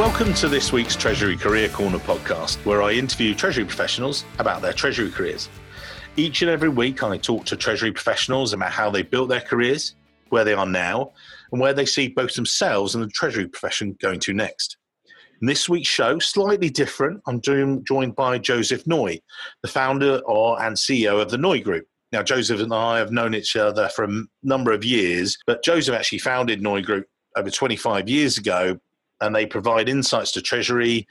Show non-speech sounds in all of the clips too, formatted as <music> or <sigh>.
Welcome to this week's Treasury Career Corner podcast, where I interview Treasury professionals about their Treasury careers. Each and every week, I talk to Treasury professionals about how they built their careers, where they are now, and where they see both themselves and the Treasury profession going to next. In this week's show, slightly different, I'm joined by Joseph Neu, the founder or, and CEO of the NeuGroup. Now, Joseph and I have known each other for a number of years, but Joseph actually founded NeuGroup over 25 years ago and they provide insights to Treasury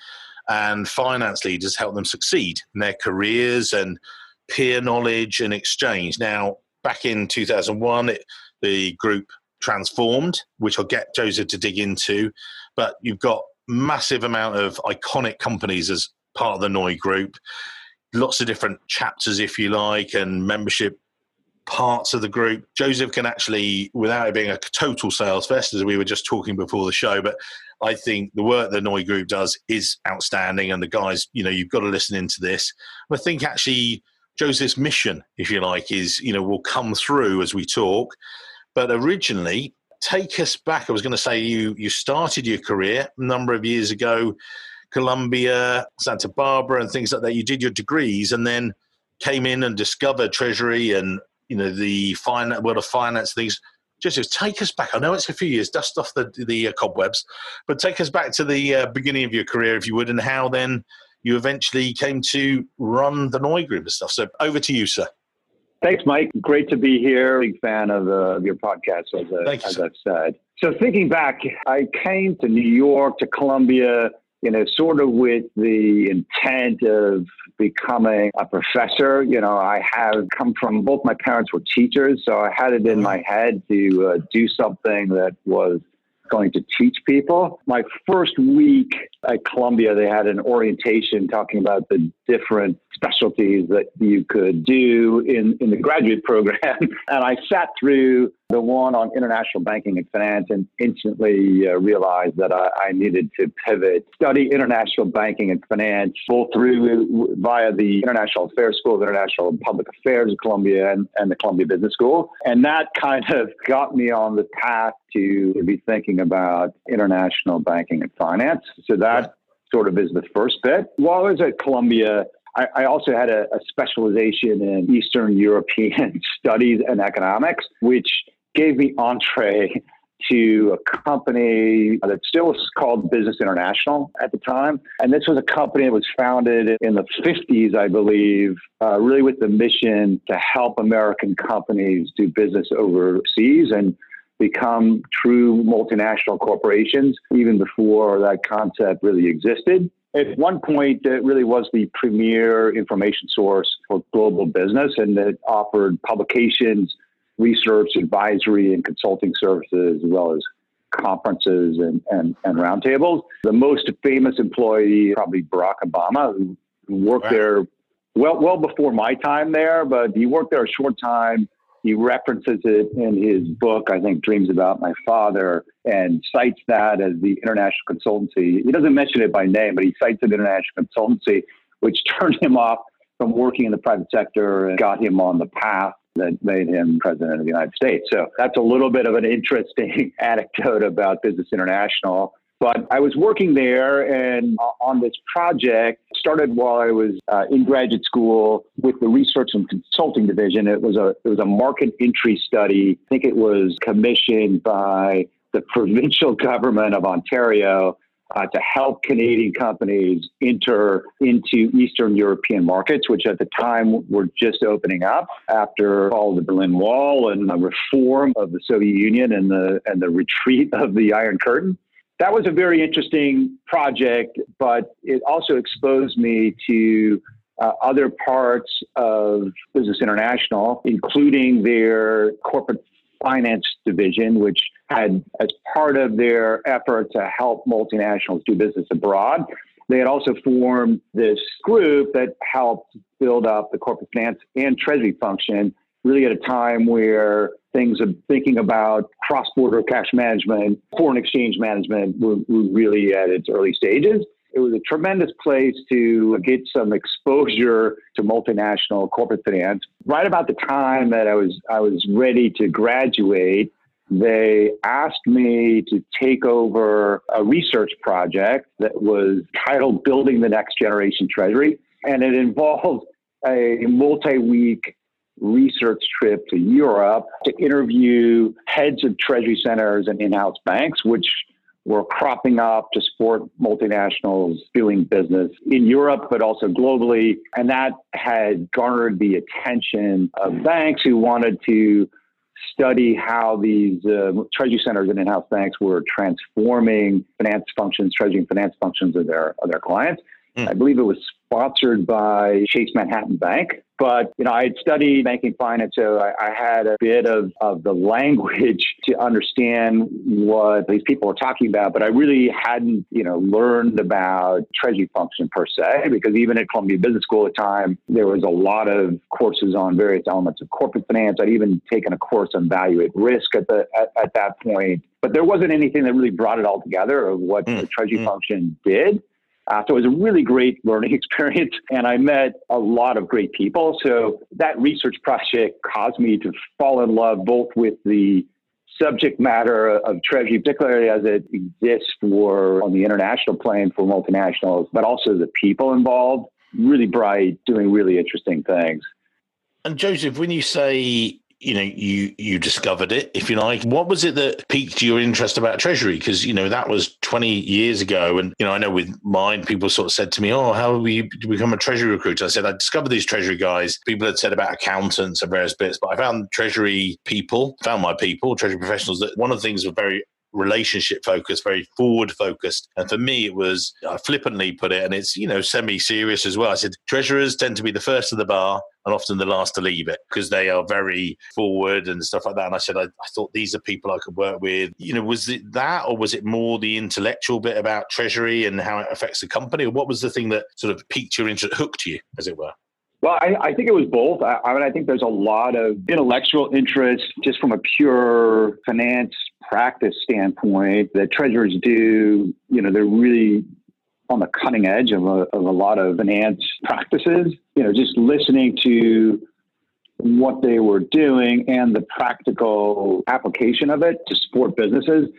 and finance leaders help them succeed in their careers and peer knowledge and exchange. Now, back in 2001, it, the group transformed, which I'll get Joseph to dig into, but you've got massive amount of iconic companies as part of the NeuGroup, lots of different chapters, if you like, and membership parts of the group. Joseph can actually, without it being a total sales fest, as we were just talking before the show, but I think the work the NeuGroup does is outstanding. And the guys, you know, you've got to listen into this. I think actually Joseph's mission, if you like, is, you know, will come through as we talk. But originally, take us back. I was going to say you you started your career a number of years ago, Columbia, Santa Barbara, and things like that. You did your degrees, and then came in and discovered Treasury and you know the finance world of finance things just take us back. I know it's a few years, dust off the the uh, cobwebs, but take us back to the uh, beginning of your career, if you would, and how then you eventually came to run the NeuGroup and stuff. So over to you, sir. Thanks, Mike. Great to be here. Big fan of, uh, of your podcast, as, uh, as I've said. So thinking back, I came to New York, to Columbia, you know, sort of with the intent of becoming a professor. You know, I have come from both my parents were teachers, so I had it in my head to uh, do something that was going to teach people. My first week at Columbia, they had an orientation talking about the different specialties that you could do in, in the graduate program. <laughs> and I sat through the one on international banking and finance and instantly uh, realized that I, I, needed to pivot, study international banking and finance, both through via the International Affairs School of International and Public Affairs at Columbia and, and the Columbia Business School. And that kind of got me on the path to be thinking about international banking and finance. So that sort of is the first bit. While I was at Columbia, I, I also had a, a specialization in Eastern European <laughs> studies and economics, which gave me entree to a company that still was called Business International at the time. And this was a company that was founded in the 50s, I believe, uh, really with the mission to help American companies do business overseas and become true multinational corporations, even before that concept really existed. At one point, it really was the premier information source for global business, and it offered publications, research, advisory, and consulting services, as well as conferences and, and, and roundtables. The most famous employee, probably Barack Obama, who, worked wow. there well, well before my time there, but he worked there a short time he references it in his book, I think, Dreams About My Father, and cites that as the international consultancy. He doesn't mention it by name, but he cites an international consultancy, which <laughs> turned him off from working in the private sector and got him on the path that made him president of the United States. So that's a little bit of an interesting <laughs> anecdote about Business International. But I was working there and uh, on this project started while I was uh, in graduate school with the research and consulting division. It was a it was a market entry study. I think it was commissioned by the <laughs> provincial government of Ontario uh, to help Canadian companies enter into Eastern European markets, which at the time were just opening up after all the Berlin Wall and the reform of the Soviet Union and the and the retreat of the Iron Curtain that was a very interesting project, but it also exposed me to uh, other parts of Business International, including their corporate finance division, which had, as part of their effort to help multinationals do business abroad, they had also formed this group that helped build up the corporate finance and treasury function really at a time where things of thinking about cross-border cash management, foreign exchange management were, were, really at its early stages. It was a tremendous place to get some exposure to multinational corporate finance. Right about the time that I was I was ready to graduate, they asked me to take over a research project that was titled Building the Next Generation Treasury. And it involved a multi week research trip to Europe to interview heads of treasury centers and in house banks, which were cropping up to support multinationals doing business in Europe, but also globally. And that had garnered the attention of banks who wanted to study how these uh, treasury centers and in-house banks were transforming finance functions, treasury and finance functions of their of their clients. I believe it was sponsored by Chase Manhattan Bank. But you know, I had studied banking finance, so I, I, had a bit of, of the language <laughs> to understand what these people were talking about. But I really hadn't, you know, learned about treasury function per se, because even at Columbia Business School at the time, there was a lot of courses on various elements of corporate finance. I'd even taken a course on value at risk at the at, at that point. But there wasn't anything that really brought it all together of what mm. the treasury mm. function did. Uh, so it was a really great learning <laughs> experience, and I met a lot of great people. So that research project caused me to fall in love both with the subject matter of treasury, particularly as it exists for on the international plane for multinationals, but also the people involved. Really bright, doing really interesting things. And Joseph, when you say you know you you discovered it if you like. What was it that piqued your interest about treasury? Because you know that was 20 years ago and you know i know with mine people sort of said to me oh how will you become a treasury recruiter? I said i discovered these treasury guys. People had said about accountants and various bits but i found treasury people found my people treasury professionals that one of the things were very relationship focused, very forward focused. And for me, it was, I flippantly put it, and it's, you know, semi serious as well. I said, treasurers tend to be the first to the bar and often the last to leave it because they are very forward and stuff like that. And I said, I, I, thought these are people I could work with. You know, was it that or was it more the intellectual bit about treasury and how it affects the company? Or what was the thing that sort of piqued your interest, hooked you, as it were? Well, I, I, think it was both. I, I, mean, I think there's a lot of intellectual interest just from a pure finance practice standpoint that treasurers do. You know, they're really on the cutting edge of a, of a lot of finance practices. You know, just listening to what they were doing and the practical application of it to support businesses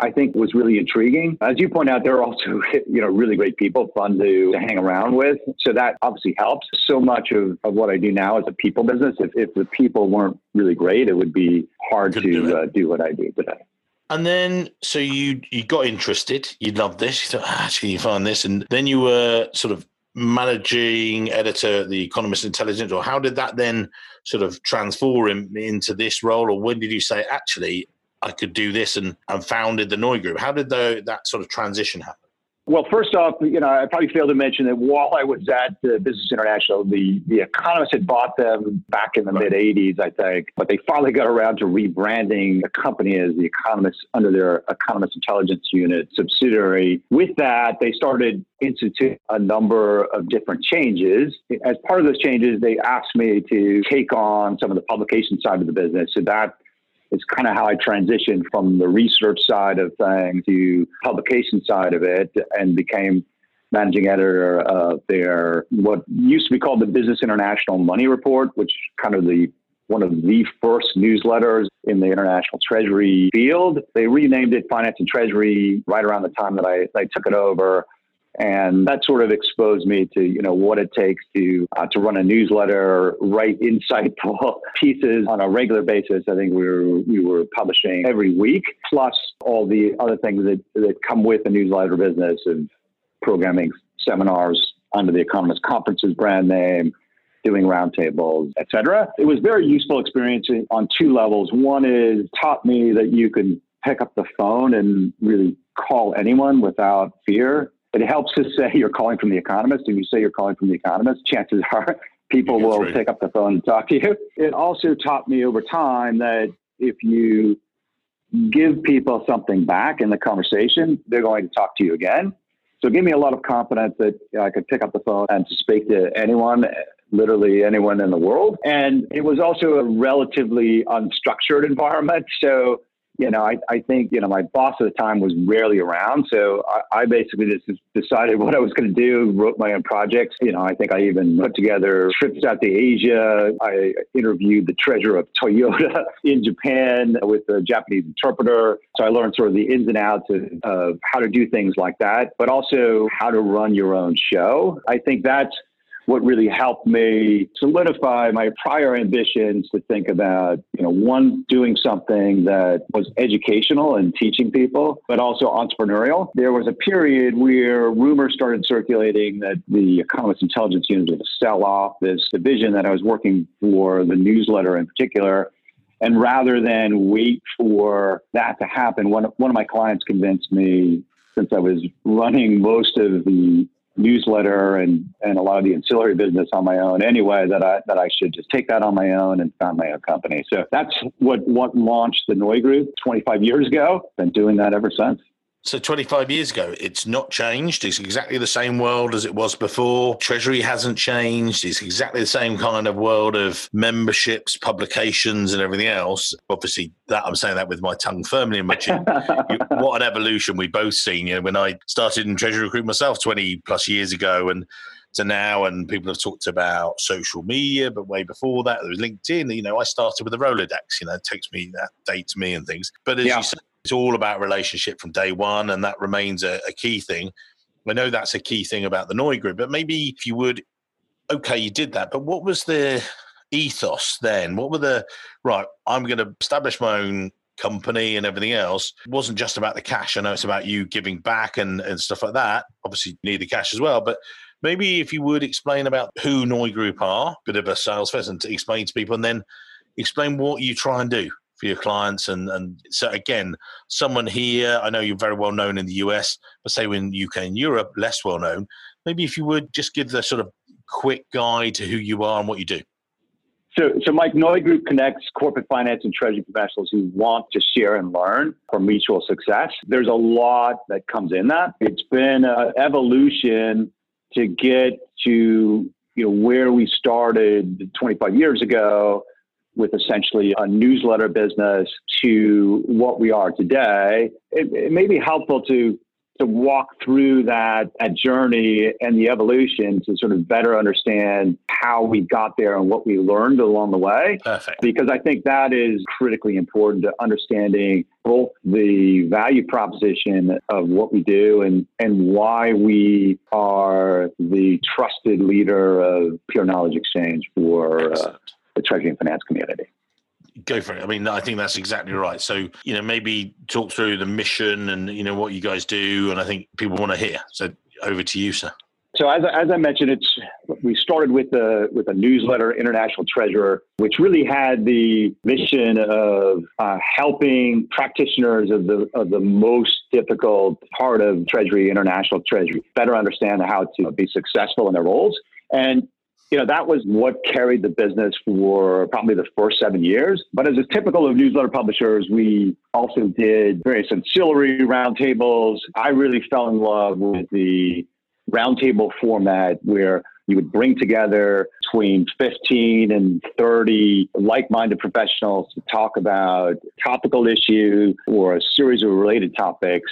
I think was really intriguing. As you point out, they're also <laughs> you know really great people, fun to, to hang around with. So that obviously helps. So much of, of what I do now is a people business. If, if the people weren't really great, it would be hard to do, uh, do what I do today. And then, so you you got interested. You loved this. You thought, ah, actually, you find this, and then you were sort of managing editor at the Economist Intelligence, or how did that then sort of transform into this role, or when did you say, actually, I could do this and, and founded the NeuGroup. How did the, that sort of transition happen? Well, first off, you know, I probably failed to mention that while I was at uh, Business International, the, the Economist had bought them back in the right. mid 80s, I think, but they finally got around to rebranding the company as the Economist under their Economist Intelligence Unit subsidiary. With that, they started institute a number of different changes. As part of those changes, they asked me to take on some of the publication side of the business. So that it's kind of how I transitioned from the research side of things to publication side of it and became managing editor of their what used to be called the Business International Money Report, which kind of the one of the first newsletters in the international treasury field. They renamed it Finance and Treasury right around the time that I, I took it over. And that sort of exposed me to, you know, what it takes to uh, to run a newsletter, write insightful <laughs> pieces on a regular basis. I think we were we were publishing every week, plus all the other things that, that come with a newsletter business of programming seminars under the Economist Conferences brand name, doing roundtables, etc. It was very useful experience on two levels. One is taught me that you can pick up the phone and really call anyone without fear it helps to say you're calling from the Economist, and you say you're calling from the Economist. Chances are <laughs> people will right. pick up the phone and talk to you. It also taught me over time that if you give people something back in the conversation, they're going to talk to you again. So it gave me a lot of confidence that I could pick up the phone and to speak to anyone, literally anyone in the world. And it was also a relatively unstructured <laughs> environment. So you know, I, I think, you know, my boss at the time was rarely around. So I, I basically just decided <laughs> what I was going to do, wrote my own projects. You know, I think I even put together trips out to Asia. I interviewed the treasurer of Toyota <laughs> in Japan with a Japanese interpreter. So I learned sort of the ins and outs of, of how to do things like that, but also how to run your own show. I think that's what really helped me solidify my prior ambitions to think about, you know, one, doing something that was educational and teaching people, but also entrepreneurial. There was a period where rumors started circulating that the Economist Intelligence Unit to sell off this division that I was working for, the newsletter in particular. And rather than wait for that to happen, one, one of my clients convinced me, since I was running most of the newsletter and, and a lot of the ancillary business on my own anyway that I that I should just take that on my own and found my own company. So that's what what launched the NeuGroup 25 years ago. Been doing that ever since. So 25 years ago, it's not changed. It's exactly the same world as it was before. Treasury hasn't changed. It's exactly the same kind of world of memberships, publications, and everything else. Obviously, that I'm saying that with my tongue firmly in my chin. <laughs> what an evolution we've both seen. You know, when I started in Treasury Recruit myself 20 plus years ago, and to now, and people have talked about social media, but way before that, there was LinkedIn. You know, I started with a Rolodex. You know, it takes me that dates me and things. But as yeah. you said, it's all about relationship from day one, and that remains a, a key thing. I know that's a key thing about the NeuGroup, but maybe if you would, okay, you did that, but what was the ethos then? What were the right? I'm going to establish my own company and everything else. It wasn't just about the cash. I know it's about you giving back and, and stuff like that. Obviously, you need the cash as well, but maybe if you would explain about who NeuGroup are, a bit of a sales person to explain to people, and then explain what you try and do for your clients. And, and so again, someone here, I know you're very well known in the US, but say in UK and Europe, less well known. Maybe if you would just give the sort of quick guide to who you are and what you do. So, so Mike NeuGroup connects corporate finance and treasury professionals who want to share and learn for mutual success. There's a lot that comes in that. It's been an evolution to get to you know where we started 25 years ago with essentially a newsletter business to what we are today, it, it may be helpful to to walk through that, that journey and the evolution to sort of better understand how we got there and what we learned along the way. Perfect. Because I think that is critically important to understanding both the value proposition of what we do and, and why we are the trusted leader of pure knowledge exchange for uh, the treasury and finance community. Go for it. I mean, I think that's exactly right. So, you know, maybe talk through the mission and, you know, what you guys do. And I think people want to hear. So over to you, sir. So as, as I mentioned, it's we started with a with a newsletter, International Treasurer, which really had the mission of uh, helping practitioners of the of the most difficult part of Treasury, international Treasury, better understand how to be successful in their roles. And you know, that was what carried the business for probably the first seven years. But as is typical of newsletter publishers, we also did various ancillary roundtables. I really fell in love with the roundtable format where you would bring together between 15 and 30 like-minded professionals to talk about topical issue or a series of related topics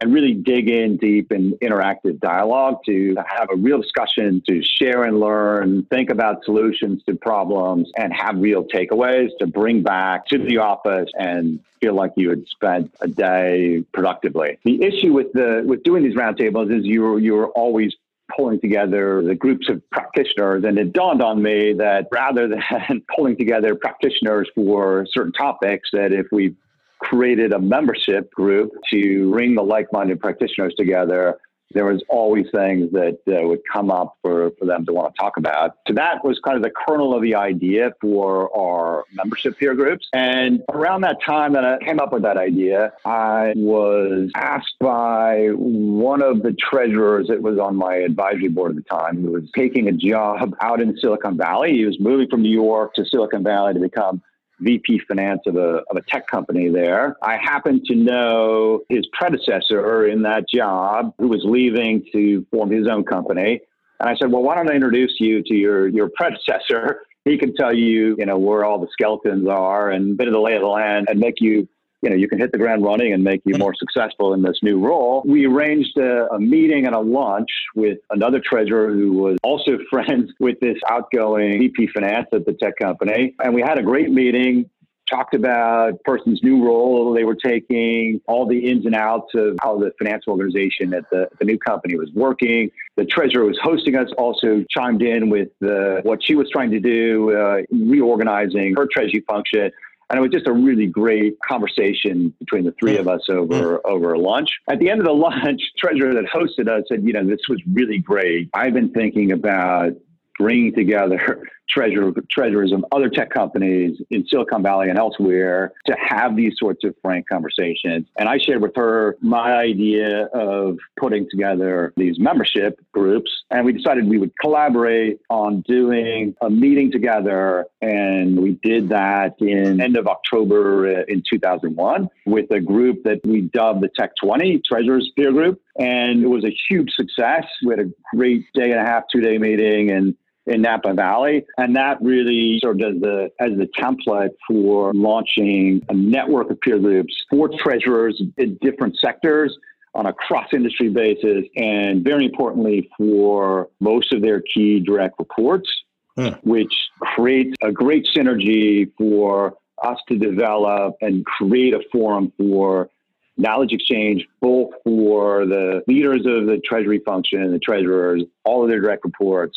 and really dig in deep in interactive dialogue to have a real discussion, to share and learn, think about solutions to problems, and have real takeaways to bring back to the office and feel like you had spent a day productively. The issue with the with doing these roundtables is you're you're always pulling together the groups of practitioners. And it dawned on me that rather than <laughs> pulling together practitioners for certain topics, that if we created a membership group to bring the like-minded practitioners together there was always things that uh, would come up for, for them to want to talk about. So that was kind of the kernel of the idea for our membership peer groups. And around that time that I came up with that idea, I was asked by one of the treasurers that was on my advisory board at the time, who was taking a job out in Silicon Valley. He was moving from New York to Silicon Valley to become VP finance of a, of a tech company there. I happened to know his predecessor in that job who was leaving to form his own company. And I said, well, why don't I introduce you to your, your predecessor? He can tell you, you know, where all the skeletons are and bit of the lay of the land and make you you know, you can hit the ground running and make you more successful in this new role. We arranged a, a, meeting and a lunch with another treasurer who was also <laughs> friends with this outgoing VP finance at the tech company. And we had a great meeting talked about person's new role they were taking, all the ins and outs of how the finance organization at the, the new company was working. The treasurer was hosting us also chimed in with the, what she was trying to do, uh, reorganizing her treasury function. And it was just a really great conversation between the three of us over over lunch. At the end of the <laughs> lunch, treasurer that hosted us said, "You know, this was really great. I've been thinking about bringing together treasurer, treasurers of other tech companies in Silicon Valley and elsewhere to have these sorts of frank conversations. And I shared with her my idea of putting together these membership groups. And we decided we would collaborate on doing a meeting together. And we did that in end of October uh, in 2001 with a group that we dubbed the Tech 20 Treasurers Peer Group. And it was a huge success. We had a great day and a half, two day meeting. And in Napa Valley. And that really served as the, as the template for launching a network of peer groups for treasurers in different sectors on a cross industry basis. And very importantly, for most of their key direct reports, hmm. which creates a great synergy for us to develop and create a forum for knowledge exchange, both for the leaders of the treasury function, the treasurers, all of their direct reports,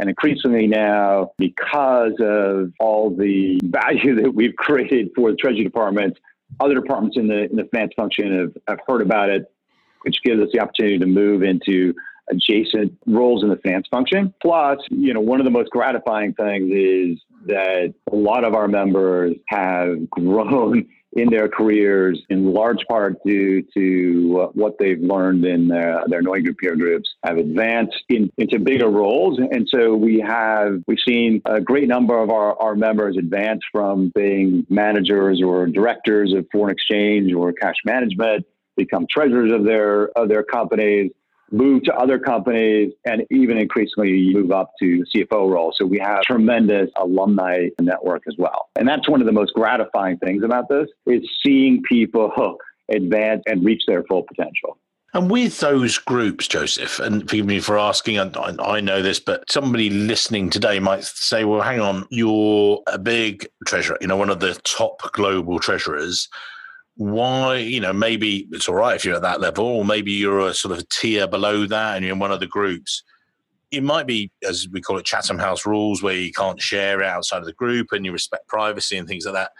and increasingly now, because of all the <laughs> value that we've created for the Treasury Department, other departments in the, in the finance function have, have heard about it, which gives us the opportunity to move into adjacent roles in the finance function. Plus, you know, one of the most gratifying things is that a lot of our members have <laughs> grown in their careers in large part due to uh, what they've learned in their, their NeuGroup peer groups have advanced in, into bigger roles. And so we have, we've seen a great number of our, our members advance from being managers or directors of foreign exchange or cash management, become treasurers of their, of their companies, move to other companies, and even increasingly move up to CFO role. So we have tremendous alumni network as well. And that's one of the most gratifying things about this is seeing people advance and reach their full potential. And with those groups, Joseph, and forgive me for asking, I, I, know this, but somebody listening today might say, well, hang on, you're a big treasurer, you know, one of the top global treasurers why you know maybe it's all right if you're at that level or maybe you're a sort of a tier below that and you're in one of the groups. It might be as we call it chatham house rules where you can't share outside of the group and you respect privacy and things like that.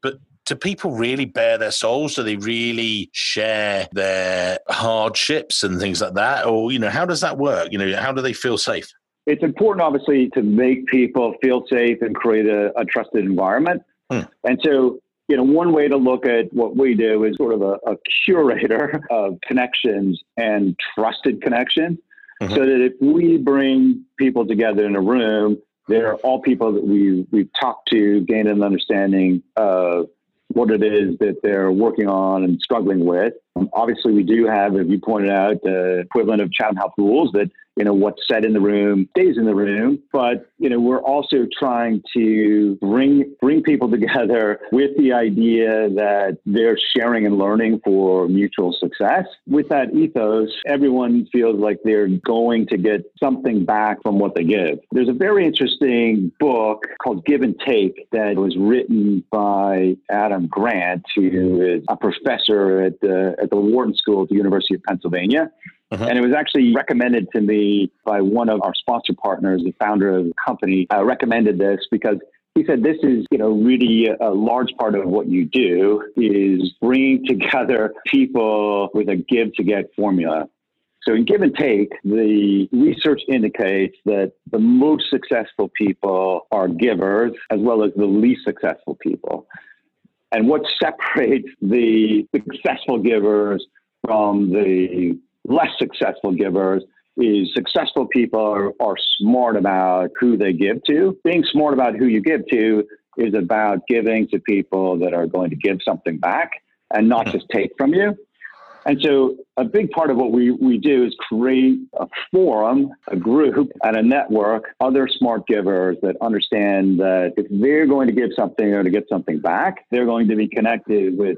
But do people really bare their souls? Do they really share their hardships and things like that? Or you know how does that work? You know how do they feel safe? It's important obviously to make people feel safe and create a, a trusted environment. Hmm. and so you know, one way to look at what we do is sort of a, a curator <laughs> of connections and trusted connections. Mm-hmm. So that if we bring people together in a room, they're all people that we we've talked to, gained an understanding of what it is that they're working on and struggling with. Um, obviously, we do have, as you pointed out, the equivalent of Chatham House rules that you know, what's said in the room stays in the room. But, you know, we're also trying to bring bring people <laughs> together with the idea that they're sharing and learning for mutual success. With that ethos, everyone feels like they're going to get something back from what they give. There's a very interesting book called Give and Take that was written by Adam Grant, who is a professor at the at the Wharton School at the University of Pennsylvania. Uh-huh. And it was actually recommended to me by one of our sponsor partners, the founder of the company, uh, recommended this because he said this is you know really a large part of what you do is bringing together people with a give to get formula so in give and take the research indicates that the most successful people are givers as well as the least successful people and what separates the successful givers from the less successful givers is successful people are, are smart about who they give to. Being smart about who you give to is about giving to people that are going to give something back and not just take from you. And so a big part of what we, we do is create a forum, a group, and a network, other smart givers that understand that if they're going to give something or to get something back, they're going to be connected with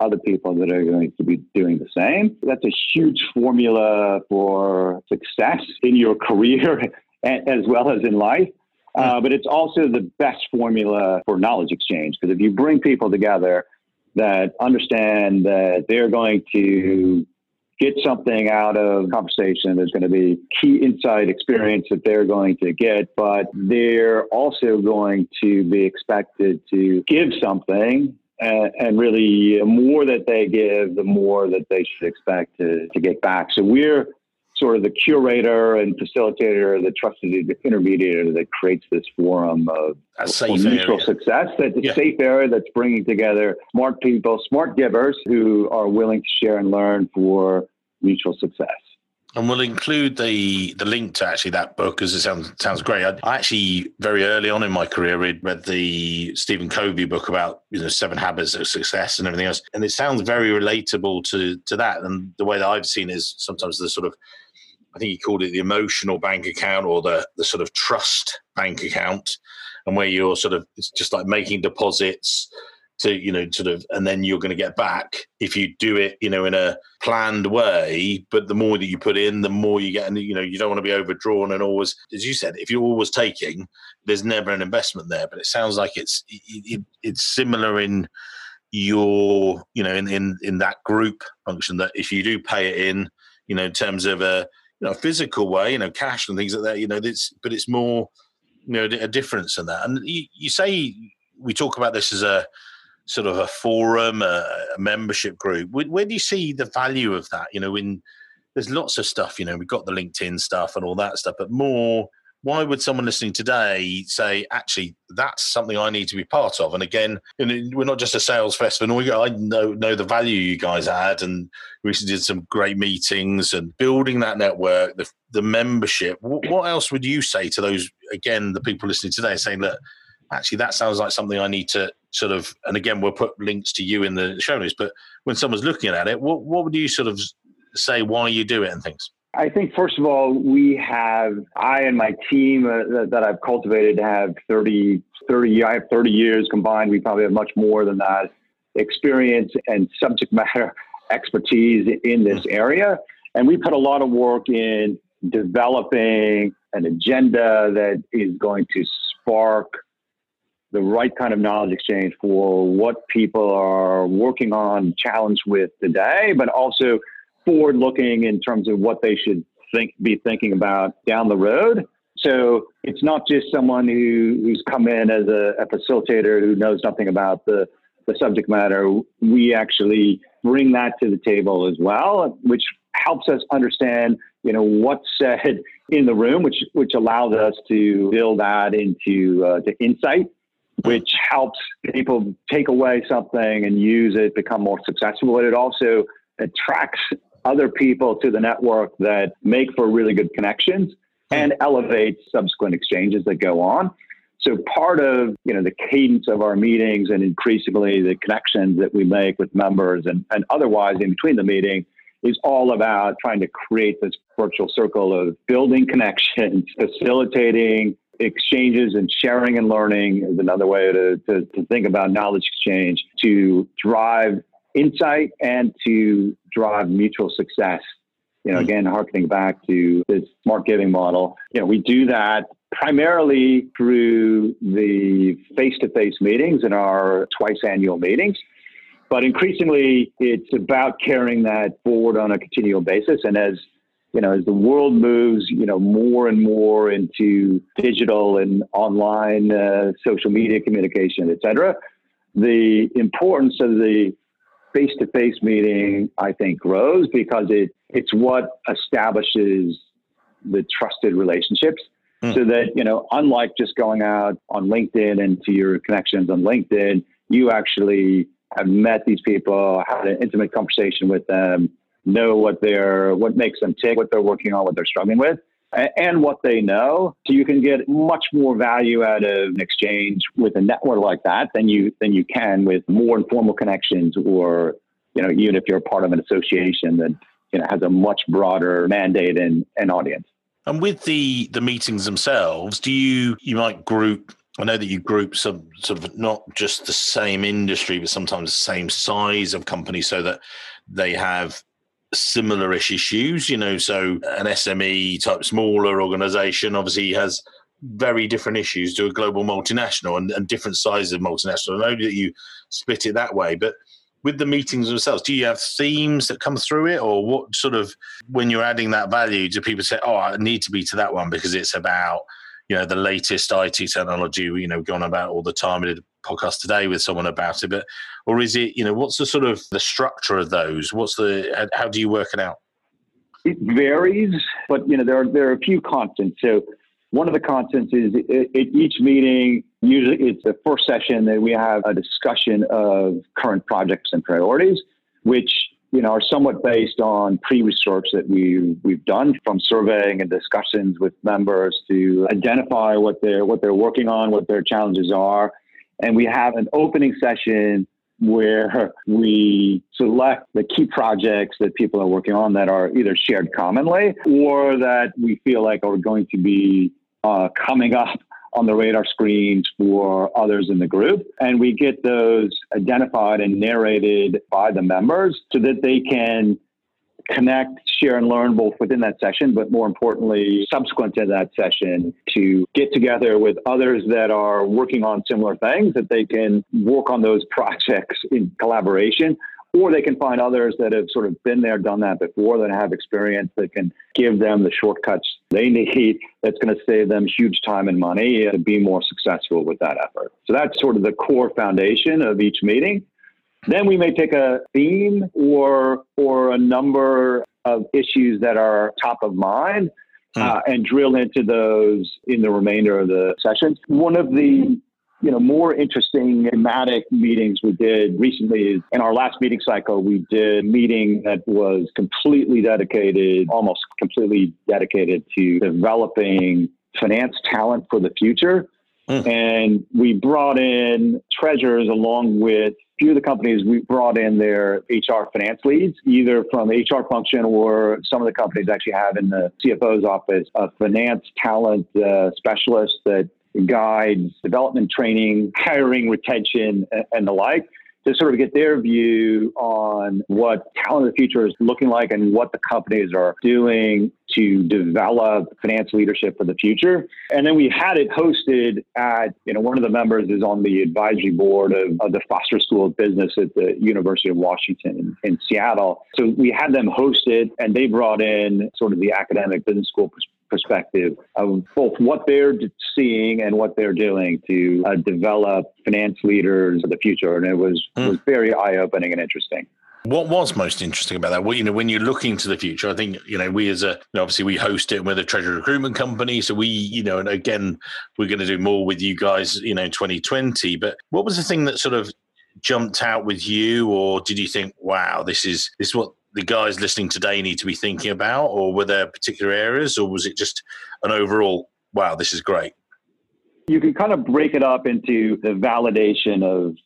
other people that are going to be doing the same. That's a huge formula for success in your career <laughs> as well as in life. Uh, but it's also the best formula for knowledge exchange because if you bring people together that understand that they're going to get something out of conversation. There's going to be key insight experience that they're going to get, but they're also going to be expected to give something. And, and really, the more that they give, the more that they should expect to, to get back. So we're sort of the curator and facilitator, the trusted intermediator that creates this forum of mutual success. That's a yeah. safe area that's bringing together smart people, smart givers who are willing to share and learn for mutual success. And we'll include the the link to actually that book because it sounds sounds great. I, I, actually very early on in my career read, read the Stephen Covey book about you know seven habits of success and everything else, and it sounds very relatable to to that. And the way that I've seen is sometimes the sort of I think he called it the emotional bank account or the the sort of trust bank account, and where you're sort of it's just like making deposits to you know sort of and then you're going to get back if you do it you know in a planned way. But the more that you put in the more you get and you know you don't want to be overdrawn and always as you said if you're always taking there's never an investment there. But it sounds like it's it, it, it's similar in your you know in, in in that group function that if you do pay it in you know in terms of a you know physical way, you know, cash and things like that. You know, it's but it's more you know a difference in that. And you, you say we talk about this as a sort of a forum, a, a membership group. Where, where, do you see the value of that? You know, in there's lots of stuff. You know, we've got the LinkedIn stuff and all that stuff, but more why would someone listening today say, actually, that's something I need to be part of? And again, we're not just a sales festival. I know know the value you guys had, and we did some great meetings and building that network, the, the membership. What, what else would you say to those again, the people listening today, saying that actually that sounds like something I need to sort of, and again, we'll put links to you in the show notes. But when someone's looking at it, what what would you sort of say why you do it and things? I think, first of all, we have, I and my team uh, that, I've cultivated have 30, 30, I have 30 years combined. We probably have much more than that experience and subject matter <laughs> expertise in this area. And we put a lot of work in developing an agenda that is going to spark the right kind of knowledge exchange for what people are working on, challenged with today, but also forward looking in terms of what they should think be thinking about down the road. So it's not just someone who, who's come in as a, a facilitator who knows nothing about the, the subject matter. We actually bring that to the table as well, which helps us understand, you know, what's said in the room, which which allows us to build that into uh, to insight, which helps people take away something and use it, become more successful. But it also attracts other people to the network that make for really good connections and hmm. elevate subsequent exchanges that go on. So part of you know the cadence of our meetings and increasingly the connections that we make with members and, and otherwise in between the meeting is all about trying to create this virtual circle of building connections, <laughs> facilitating exchanges and sharing and learning is another way to, to, to think about knowledge exchange to drive insight and to drive mutual success. You know, again, harkening back to this smart giving model, you know, we do that primarily through the face to face meetings and our twice annual meetings. But increasingly, it's about carrying that forward on a continual basis. And as you know, as the world moves, you know, more and more into digital and online uh, social media communication, et cetera, the importance of the face to face meeting, I think, grows because it it's what establishes the trusted relationships. Mm. So that, you know, unlike just going out on LinkedIn and to your connections on LinkedIn, you actually have met these people, had an intimate conversation with them, know what they're what makes them tick, what they're working on, what they're struggling with and what they know. So you can get much more value out of an exchange with a network like that than you than you can with more informal connections or you know even if you're part of an association that you know has a much broader mandate and, and audience. And with the the meetings themselves, do you you might group I know that you group some sort of not just the same industry, but sometimes the same size of company so that they have similar-ish issues. You know, so an SME type smaller organization obviously has very different issues to a global multinational and, and different sizes of multinational. I know that you split it that way, but with the meetings themselves, do you have themes that come through it, or what sort of when you're adding that value, do people say, "Oh, I need to be to that one because it's about you know the latest IT technology"? You know, going about all the time. I did a podcast today with someone about it, but or is it you know what's the sort of the structure of those? What's the how do you work it out? It varies, but you know there are there are a few constants. So one of the constants is at each meeting, usually it's the first session that we have a discussion of current projects and priorities, which you know are somewhat based on pre-research that we we've done from surveying and discussions with members to identify what they're what they're working on, what their challenges are, and we have an opening session where we select the key projects that people are working on that are either shared commonly or that we feel like are going to be uh, coming up on the radar screens for others in the group. And we get those identified and narrated by the members so that they can connect, share, and learn both within that session, but more importantly, subsequent to that session, to get together with others that are working on similar things that they can work on those projects in collaboration or they can find others that have sort of been there, done that before, that have experience that can give them the shortcuts they need that's going to save them huge time and money to be more successful with that effort. So that's sort of the core foundation of each meeting. Then we may take a theme or or a number of issues that are top of mind hmm. uh, and drill into those in the remainder of the sessions. One of the you know, more interesting thematic meetings we did recently. In our last meeting cycle, we did a meeting that was completely dedicated, almost completely dedicated to developing finance talent for the future. Mm. And we brought in treasurers along with few of the companies we brought in their HR finance leads, either from the HR function or some of the companies actually have in the CFO's office a finance talent uh, specialist that guides, development training, hiring, retention, and the like to sort of get their view on what talent of the future is looking like and what the companies are doing to develop finance leadership for the future. And then we had it hosted at, you know, one of the members is on the advisory board of, of the Foster School of Business at the University of Washington in, in Seattle. So we had them hosted and they brought in sort of the academic business school perspective of both what they're seeing and what they're doing to uh, develop finance leaders of the future. And it was, mm. was very eye opening and interesting. What was most interesting about that? Well, you know, when you're looking to the future, I think you know we as a you know, obviously we host it We're the treasury recruitment company, so we you know, and again we're going to do more with you guys, you know, in 2020. But what was the thing that sort of jumped out with you, or did you think, wow, this is this is what the guys listening today need to be thinking about, or were there particular areas, or was it just an overall, wow, this is great? You can kind of break it up into the validation of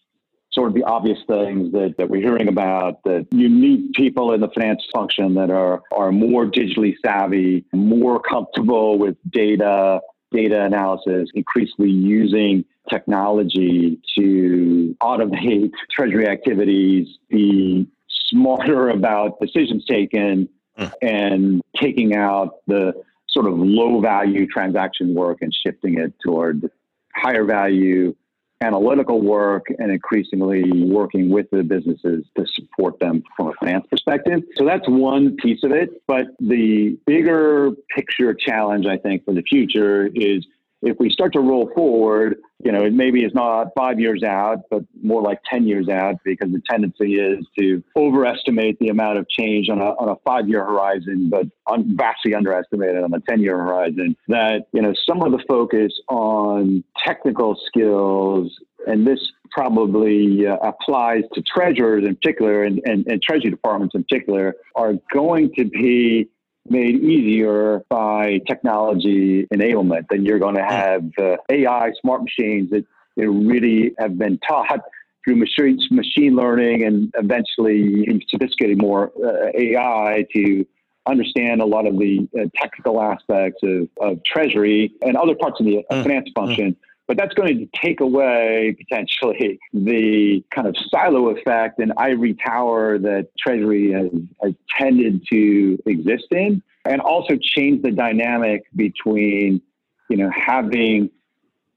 sort of the obvious things that, that we're hearing about that you need people in the finance function that are, are more digitally savvy, more comfortable with data, data analysis, increasingly using technology to automate <laughs> treasury activities, be smarter about decisions taken mm. and taking out the sort of low value transaction work and shifting it toward higher value analytical work and increasingly working with the businesses to support them from a finance perspective. So that's one piece of it. But the bigger picture challenge, I think, for the future is if we start to roll forward, you know, it maybe is not five years out, but more like 10 years out, because the tendency is to overestimate the amount of change on a, on a five year horizon, but un- vastly underestimate it on a 10 year horizon. That, you know, some of the focus on technical skills, and this probably uh, applies to treasurers in particular and, and, and treasury departments in particular, are going to be made easier by technology enablement. Then you're going to have uh, AI, smart machines that you know, really have been taught through machine, machine learning and eventually sophisticated more uh, AI to understand a lot of the uh, technical aspects of, of treasury and other parts of the mm. finance function. But that's going to take away potentially the kind of silo effect and ivory tower that Treasury has, has tended to exist in, and also change the dynamic between, you know, having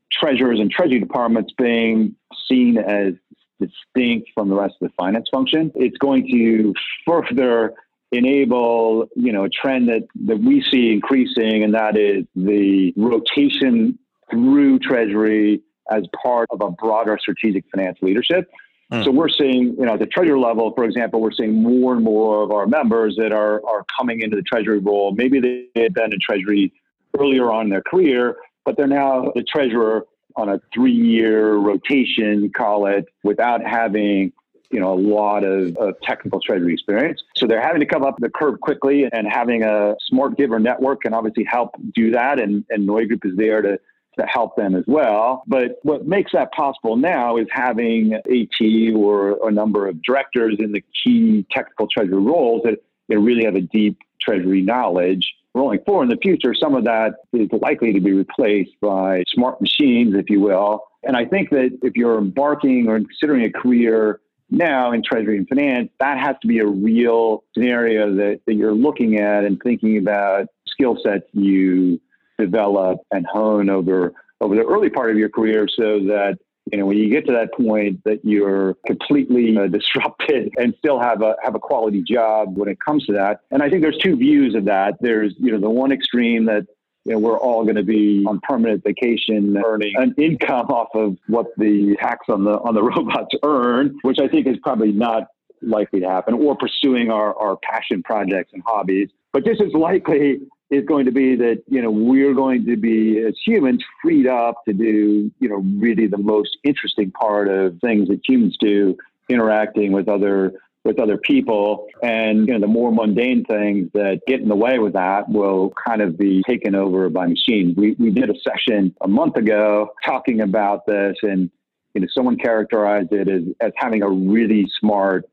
treasurers and treasury departments being seen as distinct from the rest of the finance function. It's going to further enable, you know, a trend that, that we see increasing, and that is the rotation through Treasury as part of a broader strategic finance leadership. Mm. So we're seeing, you know, at the treasury level, for example, we're seeing more and more of our members that are are coming into the treasury role. Maybe they had been in treasury earlier on in their career, but they're now the treasurer on a three-year rotation, call it, without having you know a lot of, of, technical treasury experience. So they're having to come up the curve quickly, and having a smart giver network can obviously help do that. And and NeuGroup is there to to help them as well. But what makes that possible now is having AT or a number of directors in the key technical treasury roles that know, really have a deep treasury knowledge rolling forward in the future, some of that is likely to be replaced by smart machines, if you will. And I think that if you're embarking or considering a career now in Treasury and Finance, that has to be a real scenario that, that you're looking at and thinking about skill sets you develop and hone over over the early part of your career so that you know when you get to that point that you're completely uh, disrupted <laughs> and still have a have a quality job when it comes to that and i think there's two views of that there's you know the one extreme that you know, we're all going to be on permanent vacation earning an income off of what the tax on the on the <laughs> robots earn, which I think is probably not likely to happen, or pursuing our, our passion projects and hobbies. But this is likely is going to be that you know we're going to be as humans freed up to do you know really the most interesting part of things that humans do interacting with other with other people. And you know the more mundane things that get in the way with that will kind of be taken over by machines. We, we did a session a month ago talking about this and you know someone characterized it as, as having a really smart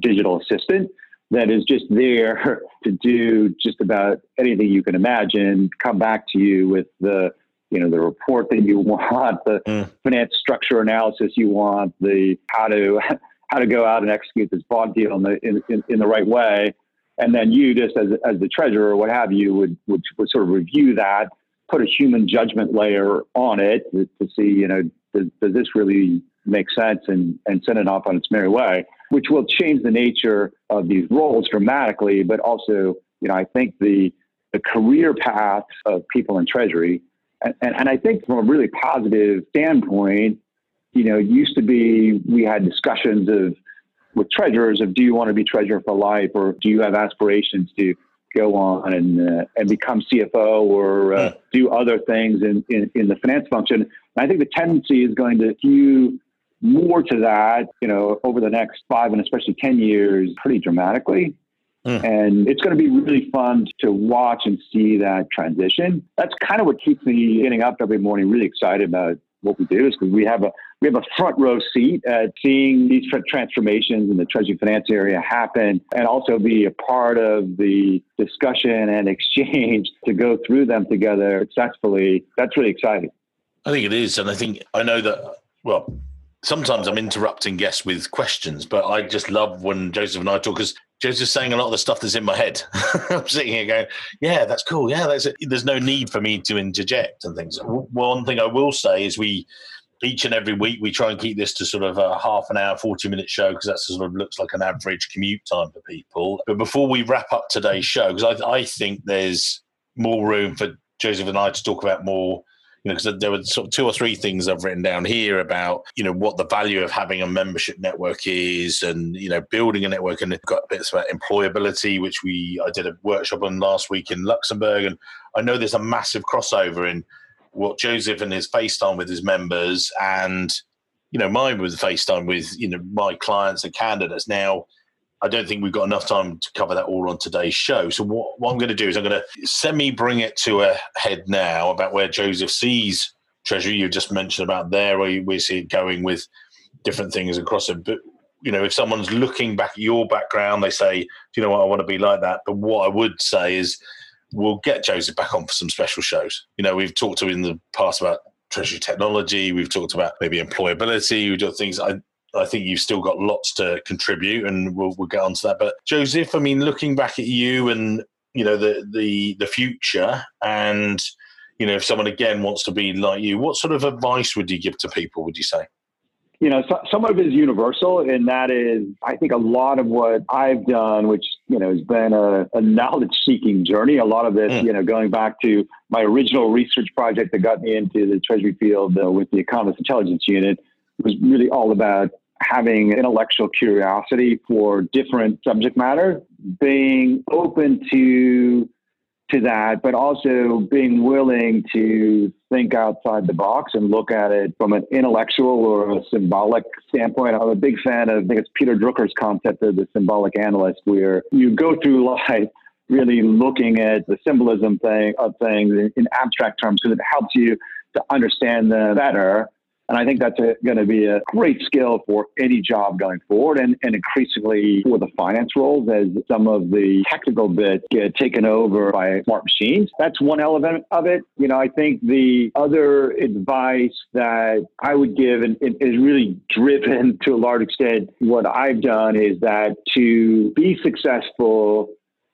digital assistant that is just there <laughs> to do just about anything you can imagine, come back to you with the you know the report that you <laughs> want, the mm. finance structure analysis you want, the how to <laughs> how to go out and execute this bond deal in the in, in, in the right way, and then you just as as the treasurer or what have you would, would would sort of review that, put a human judgment layer on it to, to see you know does, does this really make sense and and send it off on its merry way which will change the nature of these roles dramatically. But also, you know, I think the the career paths of people in Treasury, and, and, and I think from a really positive standpoint, you know, it used to be we had discussions of with treasurers of do you want to be treasurer for life or do you have aspirations to go on and uh, and become CFO or uh, do other things in, in, in the finance function. And I think the tendency is going to skew more to that, you know, over the next five and especially 10 years pretty dramatically. Mm. And it's going to be really fun to watch and see that transition. That's kind of what keeps me getting up every morning, really excited about what we do is because we have a we have a front row seat at seeing these transformations in the treasury finance area happen and also be a part of the discussion and <laughs> exchange to go through them together successfully. That's really exciting. I think it is. And I think I know that, well, sometimes I'm interrupting guests with questions, but I just love when Joseph and I talk because Joseph's saying a lot of the stuff that's in my head. <laughs> I'm sitting here going, "Yeah, that's cool. Yeah, that's it. There's no need for me to interject and things." One thing I will say is we each and every week we try and keep this to sort of a half an hour, 40 minute show because that sort of looks like an average commute time for people. But before we wrap up today's show, because I, I think there's more room for Joseph and I to talk about more you know, because there were sort of two or three things I've written down here about, you know, what the value of having a membership network is and, you know, building a network and it's got bits about employability, which we, I did a workshop on last week in Luxembourg. And I know there's a massive crossover in what Joseph and his FaceTime with his members and, you know, mine with FaceTime with, you know, my clients and candidates now I don't think we've got enough time to cover that all on today's show. So what, what I'm going to do is I'm going to semi bring it to a head now about where Joseph sees Treasury. You just mentioned about there where we see it going with different things across it. But you know, if someone's looking back at your background, they say, "Do you know what? I want to be like that." But what I would say is, we'll get Joseph back on for some special shows. You know, we've talked to him in the past about treasury technology. We've talked about maybe employability. We've got things. I I think you've still got lots to contribute, and we'll, we'll get onto that. But Joseph, I mean, looking back at you and you know the the the future, and you know if someone again wants to be like you, what sort of advice would you give to people? Would you say? you know, so, some of it is universal, and that is, I think, a lot of what I've done, which you know has been a, a knowledge-seeking journey. A lot of this, mm. you know, going back to my original research project that got me into the Treasury field uh, with the Economist Intelligence Unit, was really all about having intellectual curiosity for different subject matter, being open to to that, but also being willing to think outside the box and look at it from an intellectual or a symbolic standpoint. I'm a big fan of, I think it's Peter Drucker's concept of the symbolic analyst, where you go through <laughs> life really looking at the symbolism thing of things in abstract terms because it helps you to understand them better and I think that's going to be a great skill for any job going forward and, and increasingly for the finance roles as some of the technical bits get taken over by smart machines. That's one element of it. You know, I think the other advice that I would give and, and is really driven to a large extent what I've done is that to be successful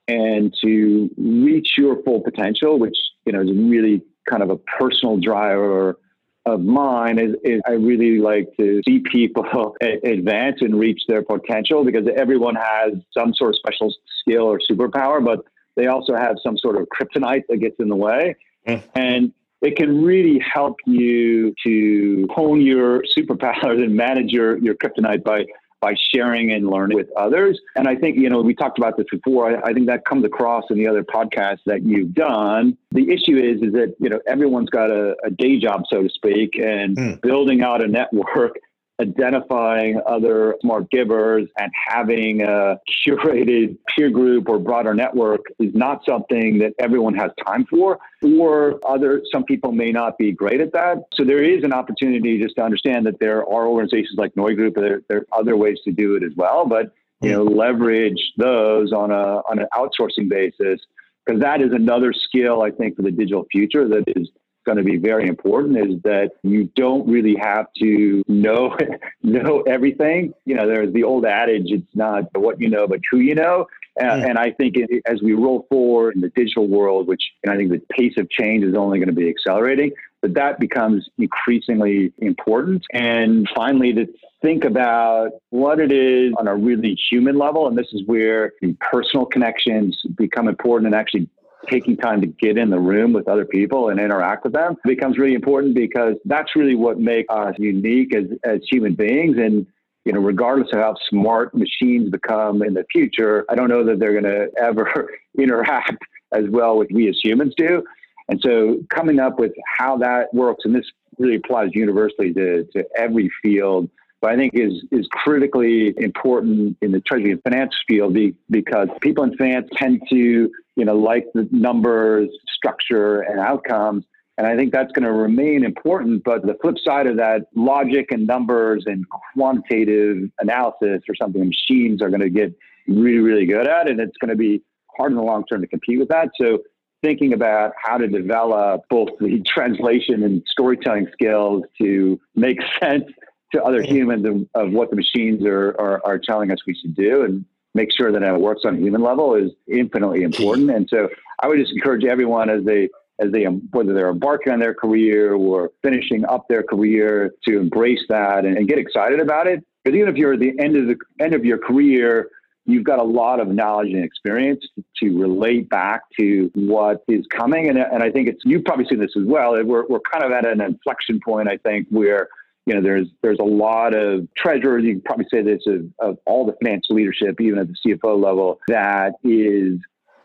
and to reach your full potential, which, you know, is really kind of a personal driver of mine is, is I really like to see people <laughs> advance and reach their potential because everyone has some sort of special skill or superpower, but they also have some sort of kryptonite that gets in the way. Mm. And it can really help you to hone your superpowers and manage your, your kryptonite by by sharing and learning with others. And I think, you know, we talked about this before. I, I, think that comes across in the other podcasts that you've done. The issue is, is that, you know, everyone's got a, a day job, so to speak, and mm. building out a network identifying other smart givers and having a curated peer group or broader network is not something that everyone has time for or other some people may not be great at that. So there is an opportunity just to understand that there are organizations like NeuGroup there, there are other ways to do it as well. But you know hmm. leverage those on a on an outsourcing basis because that is another skill I think for the digital future that is going to be very important is that you don't really have to know <laughs> know everything. You know, there's the old adage: it's not what you know, but who you know. Mm. And I think it, as we roll forward in the digital world, which I think the pace of change is only going to be accelerating, that that becomes increasingly important. And finally, to think about what it is on a really human level, and this is where personal connections become important and actually taking time to get in the room with other people and interact with them becomes really important because that's really what makes us unique as, as human beings. And, you know, regardless of how smart machines become in the future, I don't know that they're going to ever <laughs> interact as well with we as humans do. And so coming up with how that works, and this really applies universally to, to every field, but I think is is critically important in the treasury and finance field because people in finance tend to you know, like the numbers, structure, and outcomes. And I think that's going to remain important. But the flip side of that, logic and numbers and quantitative analysis or something machines are going to get really, really good at. And it's going to be hard in the long term to compete with that. So thinking about how to develop both the <laughs> translation and storytelling skills to make <laughs> sense to other humans of, of what the machines are, are, are telling us we should do and make sure that it works on a human level is infinitely important. And so I would just encourage everyone as they as they um, whether they're embarking on their career or finishing up their career to embrace that and, and get excited about it. Because even if you're at the end of the end of your career, you've got a lot of knowledge and experience to relate back to what is coming. And, and I think it's you've probably seen this as well. We're we're kind of at an inflection point, I think, where you know, there's there's a lot of treasurers. You can probably say this of, of all the financial leadership, even at the CFO level, that is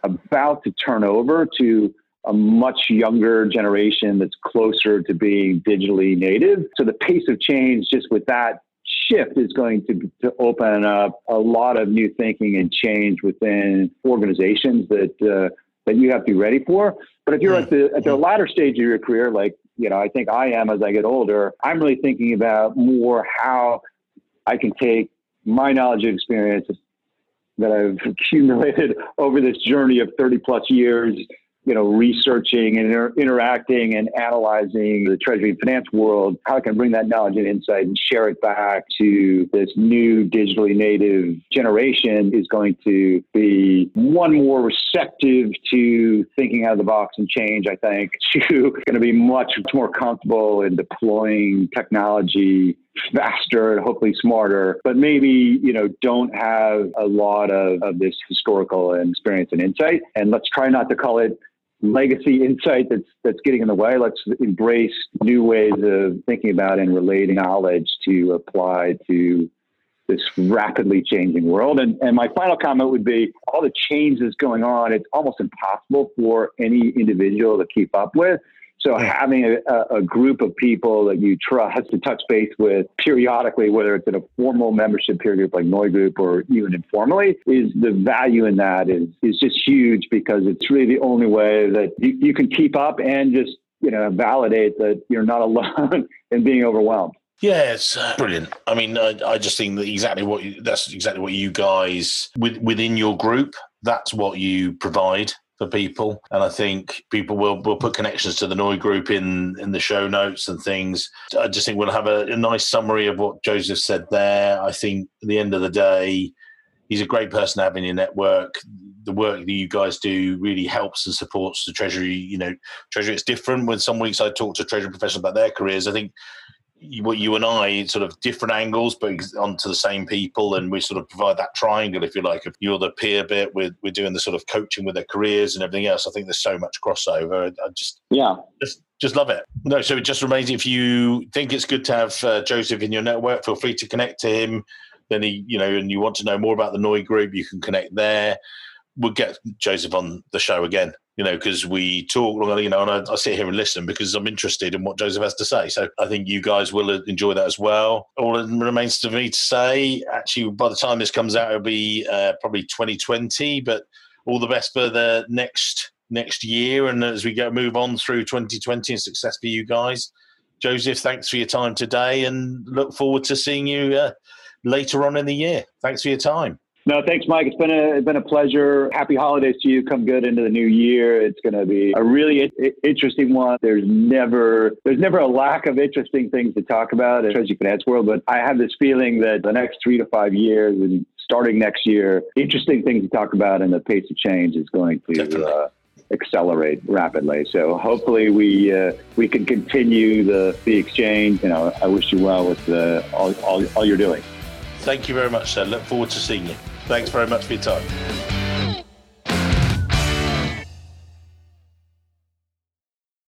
about to turn over to a much younger generation that's closer to being digitally native. So the pace of change, just with that shift, is going to, to open up a lot of new thinking and change within organizations that uh, that you have to be ready for. But if you're at hmm. the at the hmm. latter stage of your career, like you know, I think I am as I get older, I'm really thinking about more how I can take my knowledge and experience that I've <laughs> accumulated over this journey of 30 plus years you know, researching and inter- interacting and analyzing the treasury and finance world, how I can bring that knowledge and insight and share it back to this new digitally native generation is going to be one more receptive to thinking out of the box and change, I think, <laughs> to going to be much, much more comfortable in deploying technology faster and hopefully smarter, but maybe, you know, don't have a lot of, of this historical experience and insight. And let's try not to call it legacy insight that's that's getting in the way. Let's embrace new ways of thinking about and relating knowledge to apply to this rapidly changing world. And, and my final comment would be all the change that's going on, it's almost impossible for any individual to keep up with. So having a, a, group of people that you trust to touch base with periodically, whether it's in a formal membership peer group like NeuGroup or even informally, is the value in that is is just huge because it's really the only way that you, you can keep up and just you know validate that you're not <laughs> alone in being overwhelmed. Yeah, it's uh, brilliant. I mean, I, I, just think that exactly what you, that's exactly what you guys with, within your group. That's what you provide for people. And I think people will will put connections to the NeuGroup in in the show notes and things. I just think we'll have a, a nice summary of what Joseph said there. I think at the end of the day, he's a great person to have in your network. The work that you guys do really helps and supports the Treasury. You know, Treasury it's different. When some weeks I talk to Treasury professionals about their careers, I think what you and I sort of different angles, but onto the same people, and we sort of provide that triangle, if you like. If you're the peer bit, we're, we're doing the sort of coaching with their careers and everything else. I think there's so much crossover. I just yeah, just just love it. No, so it just remains if you think it's good to have uh, Joseph in your network, feel free to connect to him. Then he, you know, and you want to know more about the NeuGroup, you can connect there. We'll get Joseph on the show again you know, because we talk, you know, and I, I, sit here and listen because I'm interested in what Joseph has to say. So I think you guys will enjoy that as well. All that remains to me to say, actually, by the time this comes out, it'll be uh, probably 2020, but all the best for the next next year and as we go move on through 2020 and success for you guys. Joseph, thanks for your time today and look forward to seeing you uh, later on in the year. Thanks for your time. No, thanks, Mike. It's been a it's been a pleasure. Happy holidays to you. Come good into the new year. It's going to be a really interesting one. There's never there's never a lack of interesting things to talk about in treasury finance world, but I have this feeling that the next three to five years and starting next year, interesting things to talk about, and the pace of change is going to. Uh, accelerate rapidly. So hopefully we uh, we can continue the the exchange. You know, I wish you well with uh, all, all all you're doing. Thank you very much, sir. Look forward to seeing you. Thanks very much for your time.